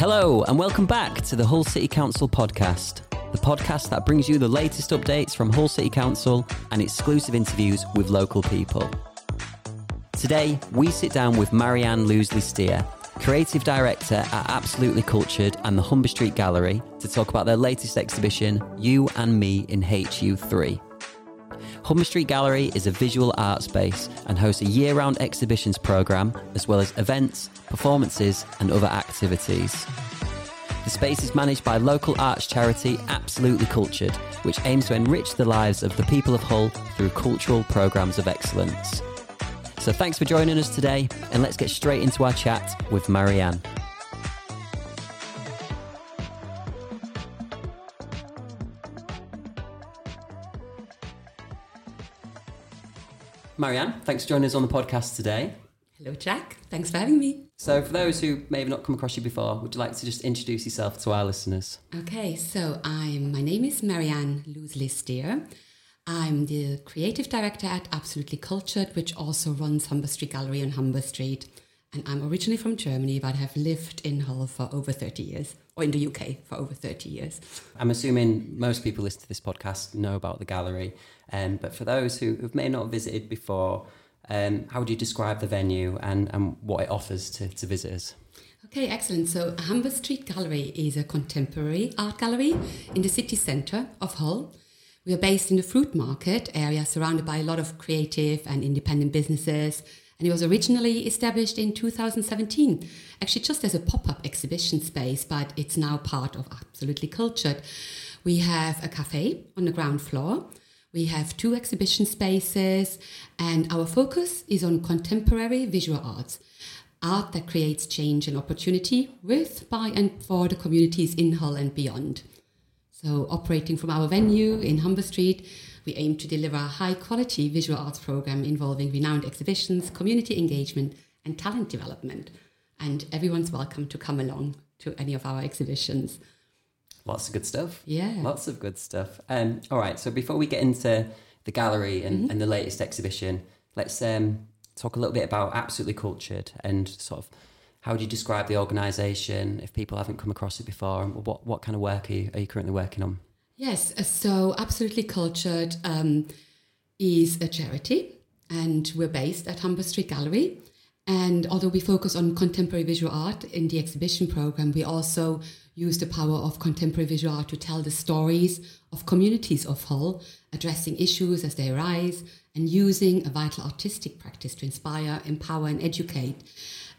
Hello, and welcome back to the Hull City Council podcast, the podcast that brings you the latest updates from Hull City Council and exclusive interviews with local people. Today, we sit down with Marianne Lewsley-Stier, Creative Director at Absolutely Cultured and the Humber Street Gallery, to talk about their latest exhibition, You and Me in HU3. Humber Street Gallery is a visual art space and hosts a year round exhibitions programme, as well as events, performances, and other activities. The space is managed by local arts charity Absolutely Cultured, which aims to enrich the lives of the people of Hull through cultural programmes of excellence. So thanks for joining us today, and let's get straight into our chat with Marianne. Marianne, thanks for joining us on the podcast today. Hello, Jack. Thanks for having me. So, for those who may have not come across you before, would you like to just introduce yourself to our listeners? Okay, so I'm my name is Marianne Lewsley-Stier. I'm the creative director at Absolutely Cultured, which also runs Humber Street Gallery on Humber Street. And I'm originally from Germany, but have lived in Hull for over 30 years, or in the UK for over 30 years. I'm assuming most people listening to this podcast know about the gallery, um, but for those who, who may not have visited before, um, how would you describe the venue and, and what it offers to, to visitors? Okay, excellent. So, Humber Street Gallery is a contemporary art gallery in the city centre of Hull. We are based in the fruit market area, surrounded by a lot of creative and independent businesses. And it was originally established in 2017, actually just as a pop up exhibition space, but it's now part of Absolutely Cultured. We have a cafe on the ground floor. We have two exhibition spaces, and our focus is on contemporary visual arts art that creates change and opportunity with, by, and for the communities in Hull and beyond. So, operating from our venue in Humber Street, we aim to deliver a high quality visual arts program involving renowned exhibitions, community engagement, and talent development. And everyone's welcome to come along to any of our exhibitions. Lots of good stuff. Yeah. Lots of good stuff. Um, all right, so before we get into the gallery and, Mm-hmm. and the latest exhibition, let's um, talk a little bit about Absolutely Cultured and sort of how would you describe the organisation if people haven't come across it before? And what, what kind of work are you, are you currently working on? Yes, uh, so Absolutely Cultured um, is a charity, and we're based at Humber Street Gallery. And although we focus on contemporary visual art in the exhibition program, we also use the power of contemporary visual art to tell the stories of communities of Hull, addressing issues as they arise, and using a vital artistic practice to inspire, empower, and educate.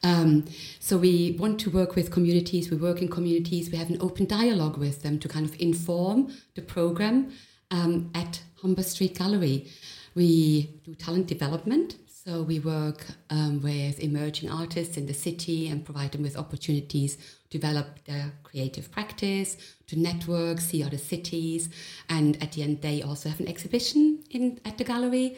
Um, so we want to work with communities. We work in communities. We have an open dialogue with them to kind of inform the program um, at Humber Street Gallery. We do talent development. So we work um, with emerging artists in the city and provide them with opportunities to develop their creative practice, to network, see other cities, and at the end they also have an exhibition in at the gallery.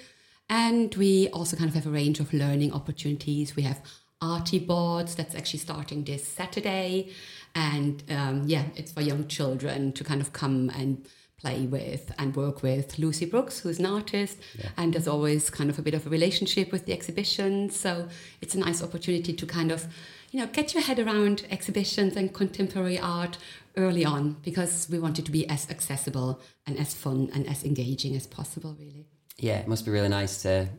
And we also kind of have a range of learning opportunities. We have arty boards that's actually starting this Saturday, and um, yeah, it's for young children to kind of come and play with and work with Lucy Brooks, who's an artist, and there's always kind of a bit of a relationship with the exhibition. So it's a nice opportunity to kind of, you know, get your head around exhibitions and contemporary art early on because we want it to be as accessible and as fun and as engaging as possible, really. Yeah, it must be really nice to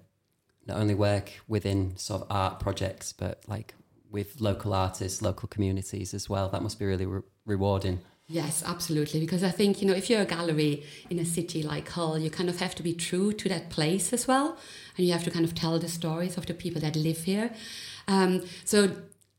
not only work within sort of art projects, but like with local artists, local communities as well. That must be really re- rewarding. Yes, absolutely. Because I think, you know, if you're a gallery in a city like Hull, you kind of have to be true to that place as well. And you have to kind of tell the stories of the people that live here. Um, so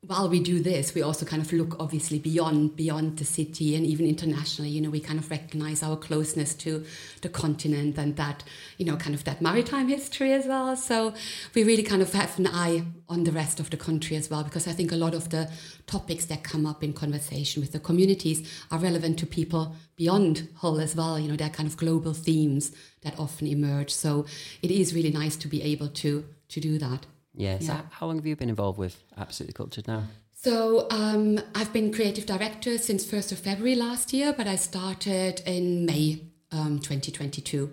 while we do this, we also kind of look obviously beyond beyond the city and even internationally. You know, we kind of recognize our closeness to the continent and that, you know, kind of that maritime history as well. So we really kind of have an eye on the rest of the country as well, because I think a lot of the topics that come up in conversation with the communities are relevant to people beyond Hull as well. You know, they're kind of global themes that often emerge. So it is really nice to be able to to do that. Yeah. So Yeah. how long have you been involved with Absolutely Cultured now? So um, I've been creative director since 1st of February last year, but I started in May um, 2022.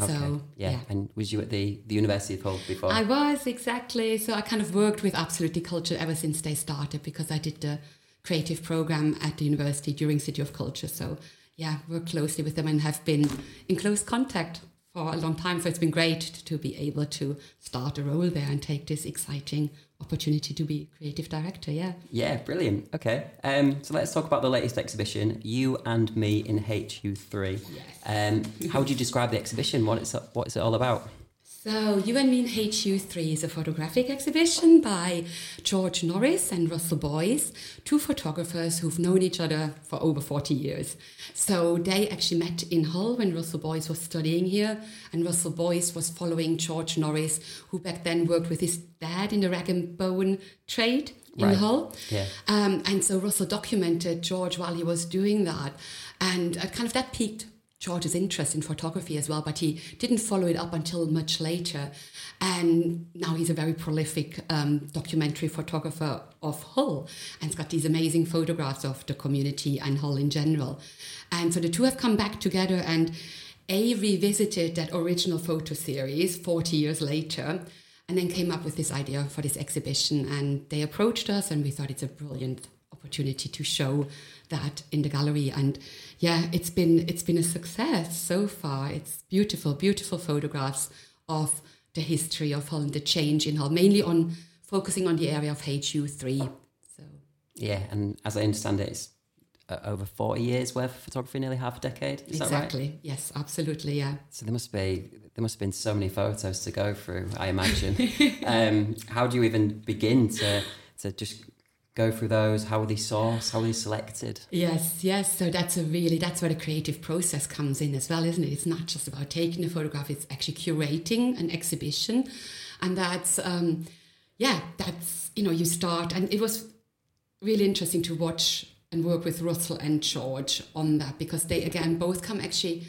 Okay. So yeah. And was you at the, the University of Hull before? I was exactly. So I kind of worked with Absolutely Culture ever since they started because I did the creative program at the university during City of Culture. So yeah, worked closely with them and have been in close contact for a long time. So it's been great to be able to start a role there and take this exciting opportunity to be creative director. Yeah. Yeah, brilliant. Okay. Um, so let's talk about the latest exhibition, You and Me in HU3. Yes. Um, how would you describe the exhibition? What is, what is it all about? So, You and Me in HU3 is a photographic exhibition by George Norris and Russell Boyce, two photographers who've known each other for over 40 years. So, they actually met in Hull when Russell Boyce was studying here, and Russell Boyce was following George Norris, who back then worked with his dad in the rag and bone trade in Right. Hull. Yeah. Um, and so Russell documented George while he was doing that. And kind of that piqued George's interest in photography as well, but he didn't follow it up until much later. And now he's a very prolific um, documentary photographer of Hull and has got these amazing photographs of the community and Hull in general. And so the two have come back together and A revisited that original photo series 40 years later and then came up with this idea for this exhibition and they approached us and we thought it's a brilliant opportunity to show that in the gallery and yeah it's been it's been a success so far it's beautiful beautiful photographs of the history of Hull and the change in Hull mainly on focusing on the area of HU3 so Yeah, and as I understand it, it's uh, over 40 years worth of photography, nearly half a decade. Is that right? exactly yes absolutely yeah So there must be there must have been so many photos to go through. I imagine. um, how do you even begin to to just go through those? How are they sourced? How are they selected? Yes, yes. So that's a really that's where the creative process comes in as well, isn't it? It's not just about taking a photograph; it's actually curating an exhibition, and that's um, yeah, that's you know you start, and it was really interesting to watch and work with Russell and George on that because they again both come actually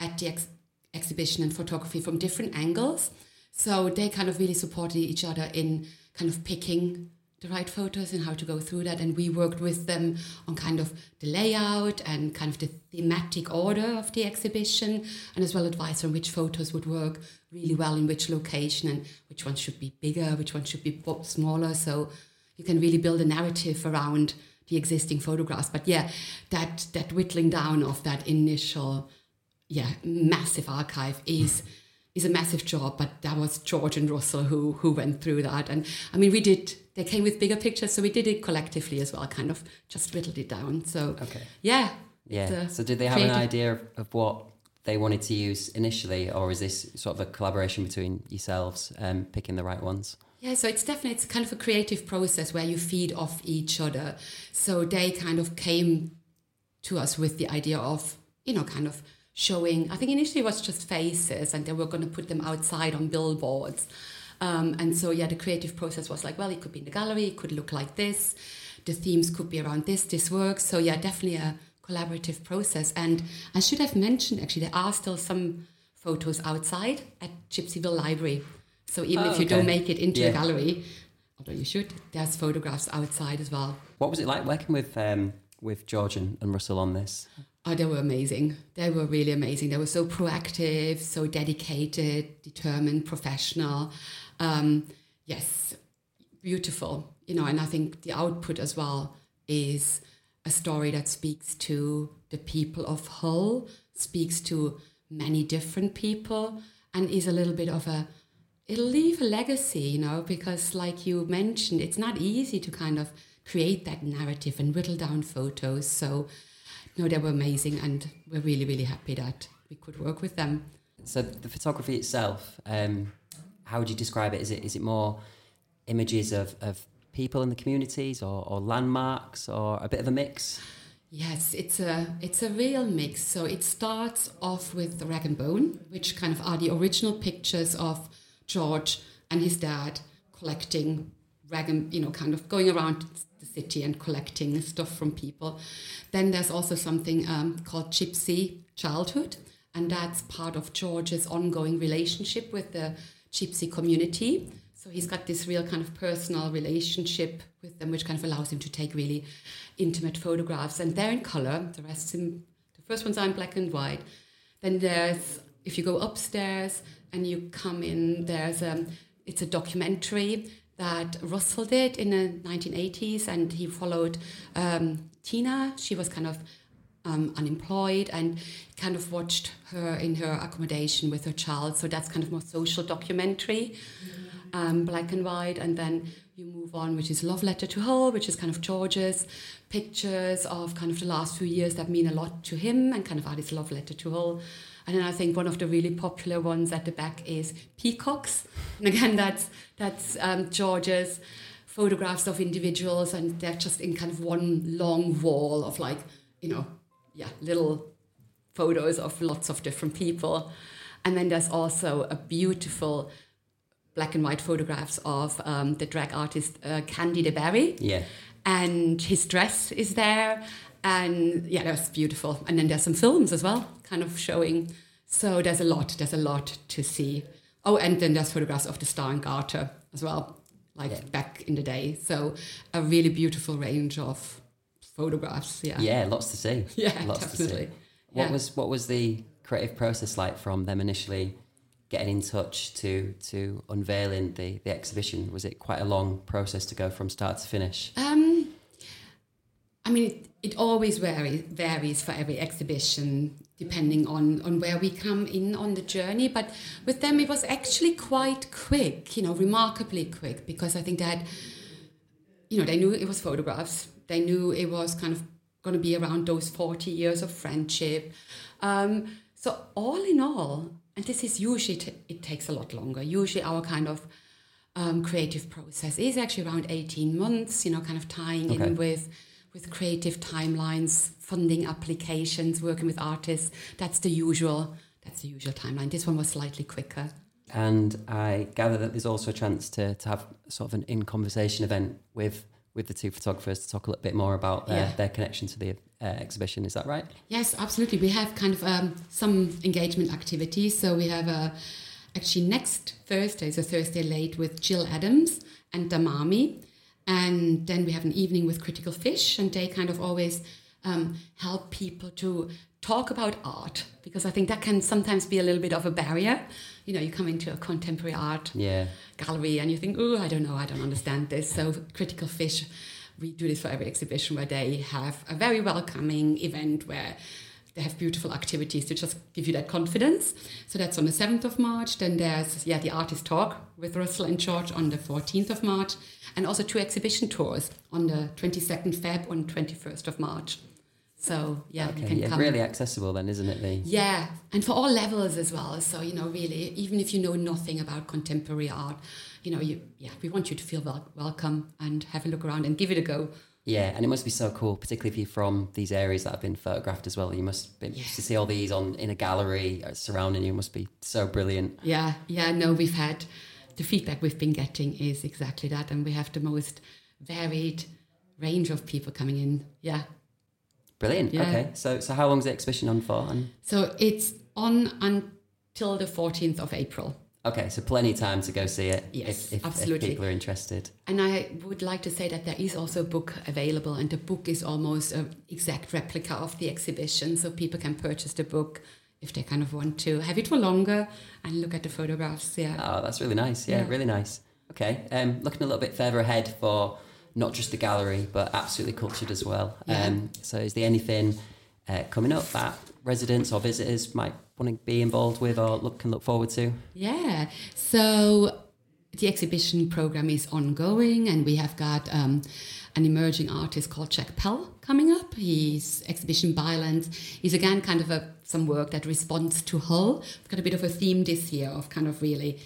at the ex- exhibition and photography from different angles. So they kind of really supported each other in kind of picking the right photos and how to go through that. And we worked with them on kind of the layout and kind of the thematic order of the exhibition, and as well advice on which photos would work really well in which location and which ones should be bigger, which ones should be smaller. So you can really build a narrative around the existing photographs. But yeah, that that whittling down of that initial yeah massive archive is is a massive job but that was george and russell who who went through that and i mean we did they came with bigger pictures so we did it collectively as well kind of just whittled it down so Okay. yeah Yeah. So did they have an idea of, of what they wanted to use initially, or is this sort of a collaboration between yourselves um, picking the right ones? Yeah, so it's definitely it's kind of a creative process where you feed off each other. So they kind of came to us with the idea of, you know, kind of showing. I think initially it was just faces, and they were going to put them outside on billboards. Um, and so yeah, the creative process was like, well, it could be in the gallery, it could look like this. The themes could be around this. This works. So yeah, definitely a collaborative process. And I should have mentioned actually there are still some photos outside at Gypsyville Library. So even Oh, if you okay. don't make it into Yeah. a gallery, although you should, there's photographs outside as well. What was it like working with um, with George and, and Russell on this? Oh, they were amazing. They were really amazing. They were so proactive, so dedicated, determined, professional. Um, yes, beautiful. You know, and I think the output as well is a story that speaks to the people of Hull, speaks to many different people, and is a little bit of a it'll leave a legacy, you know, because like you mentioned, it's not easy to kind of create that narrative and whittle down photos. So no, they were amazing and we're really, really happy that we could work with them. So the photography itself, um, how would you describe it? Is it is it more images of, of people in the communities or, or landmarks or a bit of a mix? Yes, it's a it's a real mix. So it starts off with the rag and bone, which kind of are the original pictures of George and his dad collecting rag you know, kind of going around the city and collecting stuff from people. Then there's also something um, called Gypsy Childhood, and that's part of George's ongoing relationship with the Gypsy community. So he's got this real kind of personal relationship with them, which kind of allows him to take really intimate photographs. And they're in color. The rest in the first ones are in black and white. Then there's if you go upstairs and you come in, there's a it's a documentary that Russell did in the 1980s, and he followed um, Tina. She was kind of um, unemployed and kind of watched her in her accommodation with her child. So that's kind of more social documentary, um, black and white. And then you move on, which is Love Letter to Hull, which is kind of George's pictures of kind of the last few years that mean a lot to him and kind of artist Love Letter to Hull. And then I think one of the really popular ones at the back is Peacocks. And again, that's, that's um, George's photographs of individuals and they're just in kind of one long wall of like, you know, yeah, little photos of lots of different people. And then there's also a beautiful black and white photographs of um, the drag artist uh, Candy DeBerry. Yeah. And his dress is there. And yeah, that was beautiful. And then there's some films as well, kind of showing. So there's a lot, there's a lot to see. Oh, and then there's photographs of the Star and Garter as well, like Yeah. back in the day. So a really beautiful range of photographs. Yeah. Yeah, lots to see. Yeah, lots to see. What Yeah. was what was the creative process like from them initially getting in touch to to unveiling the the exhibition? Was it quite a long process to go from start to finish? Um, I mean, it, it always varies varies for every exhibition, depending on on where we come in on the journey. But with them, it was actually quite quick. You know, remarkably quick because I think they had, you know, they knew it was photographs. They knew it was kind of going to be around those forty years of friendship. Um, so all in all, and this is usually t- it takes a lot longer. Usually, our kind of um, creative process is actually around 18 months, you know, kind of tying Okay. in with with creative timelines, funding applications, working with artists. That's the usual that's the usual timeline. This one was slightly quicker. And I gather that there's also a chance to, to have sort of an in conversation event with with the two photographers to talk a little bit more about their, Yeah. their connection to the uh, exhibition. Is that right? Yes, absolutely. We have kind of um, some engagement activities. So we have a actually next Thursday, so Thursday late with Jill Adams and Damami. And then we have an evening with Critical Fish, and they kind of always um, help people to talk about art because I think that can sometimes be a little bit of a barrier. You know, you come into a contemporary art Yeah. gallery and you think, oh, I don't know, I don't understand this. So, Critical Fish, we do this for every exhibition where they have a very welcoming event where they have beautiful activities to just give you that confidence. So that's on the 7th of March. Then there's, yeah, the artist talk with Russell and George on the 14th of March. And also two exhibition tours on the 22nd Feb and 21st of March. So, yeah, you Okay, can yeah, come. really accessible then, isn't it? The Yeah, and for all levels as well. So you know, really, even if you know nothing about contemporary art, you know, you yeah, we want you to feel wel- welcome and have a look around and give it a go. Yeah, and it must be so cool, particularly if you're from these areas that have been photographed as well. You must be Yeah. to see all these on in a gallery uh, surrounding you must be so brilliant. Yeah, yeah. No, we've had the feedback we've been getting is exactly that, and we have the most varied range of people coming in. Yeah. Brilliant. Yeah. Okay, so so how long is the exhibition on for? And So it's on until the fourteenth of April. okay, so plenty of time to go see it. Yes, if, if, absolutely. If people are interested. And I would like to say that there is also a book available, and the book is almost an exact replica of the exhibition. So people can purchase the book if they kind of want to have it for longer and look at the photographs. Yeah. Oh, that's really nice. Yeah, Yeah. really nice. Okay, um, looking a little bit further ahead for not just the gallery, but absolutely cultured as well. Yeah. Um, so, is there anything uh, coming up that residents or visitors might want to be involved with or look can look forward to? Yeah. So the exhibition program is ongoing, and we have got um, an emerging artist called Jack Pell coming up. He's exhibition Violence. is again kind of a some work that responds to Hull. We've got a bit of a theme this year of kind of really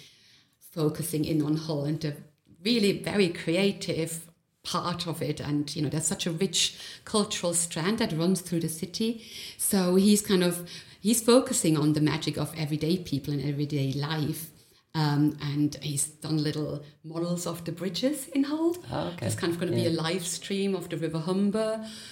focusing in on Hull and the really very creative part of it and you know there's such a rich cultural strand that runs through the city so he's kind of he's focusing on the magic of everyday people and everyday life um, and he's done little models of the bridges in Hull. Oh, okay. There's kind of going to Yeah. be a live stream of the River Humber.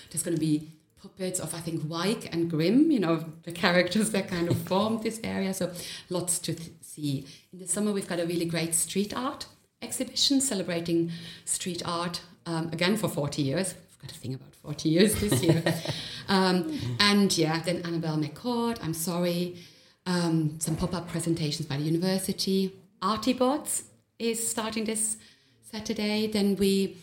There's going to be puppets of, I think, Wyke and Grimm, you know, the characters that kind of formed this area. So lots to th- see. In the summer, we've got a really great street art exhibition celebrating street art um, again for 40 years. We've got a thing about 40 years this year. um, and yeah, then Annabelle McCord, I'm sorry. Um, some pop up presentations by the university. Artibots is starting this Saturday. Then we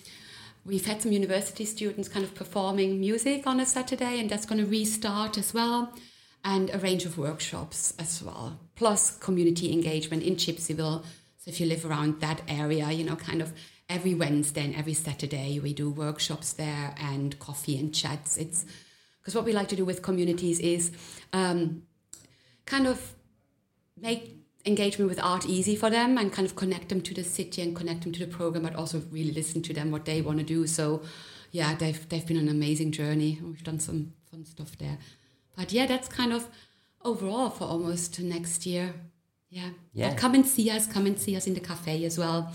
we've had some university students kind of performing music on a Saturday, and that's going to restart as well. And a range of workshops as well, plus community engagement in Gypsyville. So if you live around that area, you know, kind of every Wednesday and every Saturday we do workshops there and coffee and chats. It's because what we like to do with communities is um, kind of make engagement with art easy for them and kind of connect them to the city and connect them to the program, but also really listen to them what they want to do. So, yeah, they've they've been an amazing journey. We've done some fun stuff there. But yeah, that's kind of overall for almost next year. Yeah. Yeah. But come and see us. Come and see us in the cafe as well,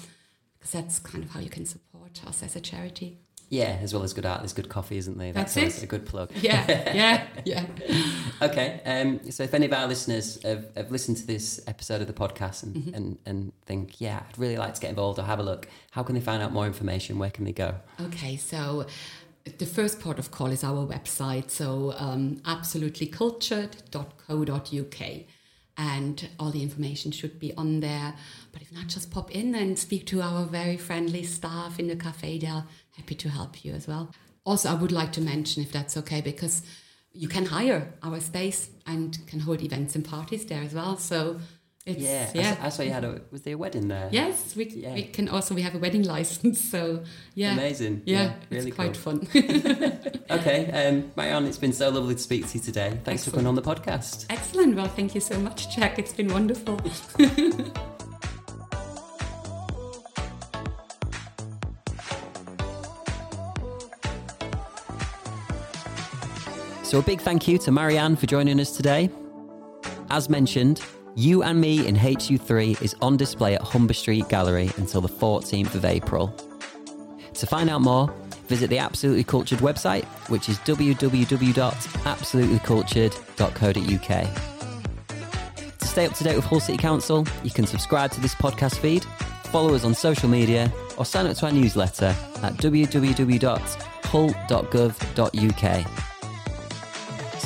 because that's kind of how you can support us as a charity. Yeah, as well as good art, there's good coffee, isn't there? That's always it. a good plug. Yeah, yeah, yeah. Okay, um, so if any of our listeners have, have listened to this episode of the podcast and, Mm-hmm. and, and think, yeah, I'd really like to get involved or have a look, how can they find out more information? Where can they go? Okay, so the first port of call is our website, so um, absolutelycultured.co.uk. And all the information should be on there. But if not, just pop in and speak to our very friendly staff in the cafe. They're happy to help you as well. Also, I would like to mention, if that's okay, because you can hire our space and can hold events and parties there as well. So it's, Yeah, I yeah. I, saw you had a, was there a wedding there? Yes, we, Yeah. we can also we have a wedding license, so yeah, Amazing. Yeah, Yeah, really it's quite cool. fun. Okay, um, Marianne, it's been so lovely to speak to you today. Thanks for coming on the podcast. Excellent. Well, thank you so much, Jack. It's been wonderful. So, a big thank you to Marianne for joining us today. As mentioned, You and Me in HU3 is on display at Humber Street Gallery until the 14th of April. To find out more, visit the Absolutely Cultured website, which is www.absolutelycultured.co.uk. To stay up to date with Hull City Council, you can subscribe to this podcast feed, follow us on social media, or sign up to our newsletter at www.hull.gov.uk.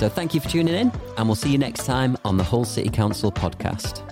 So thank you for tuning in, and we'll see you next time on the Hull City Council podcast.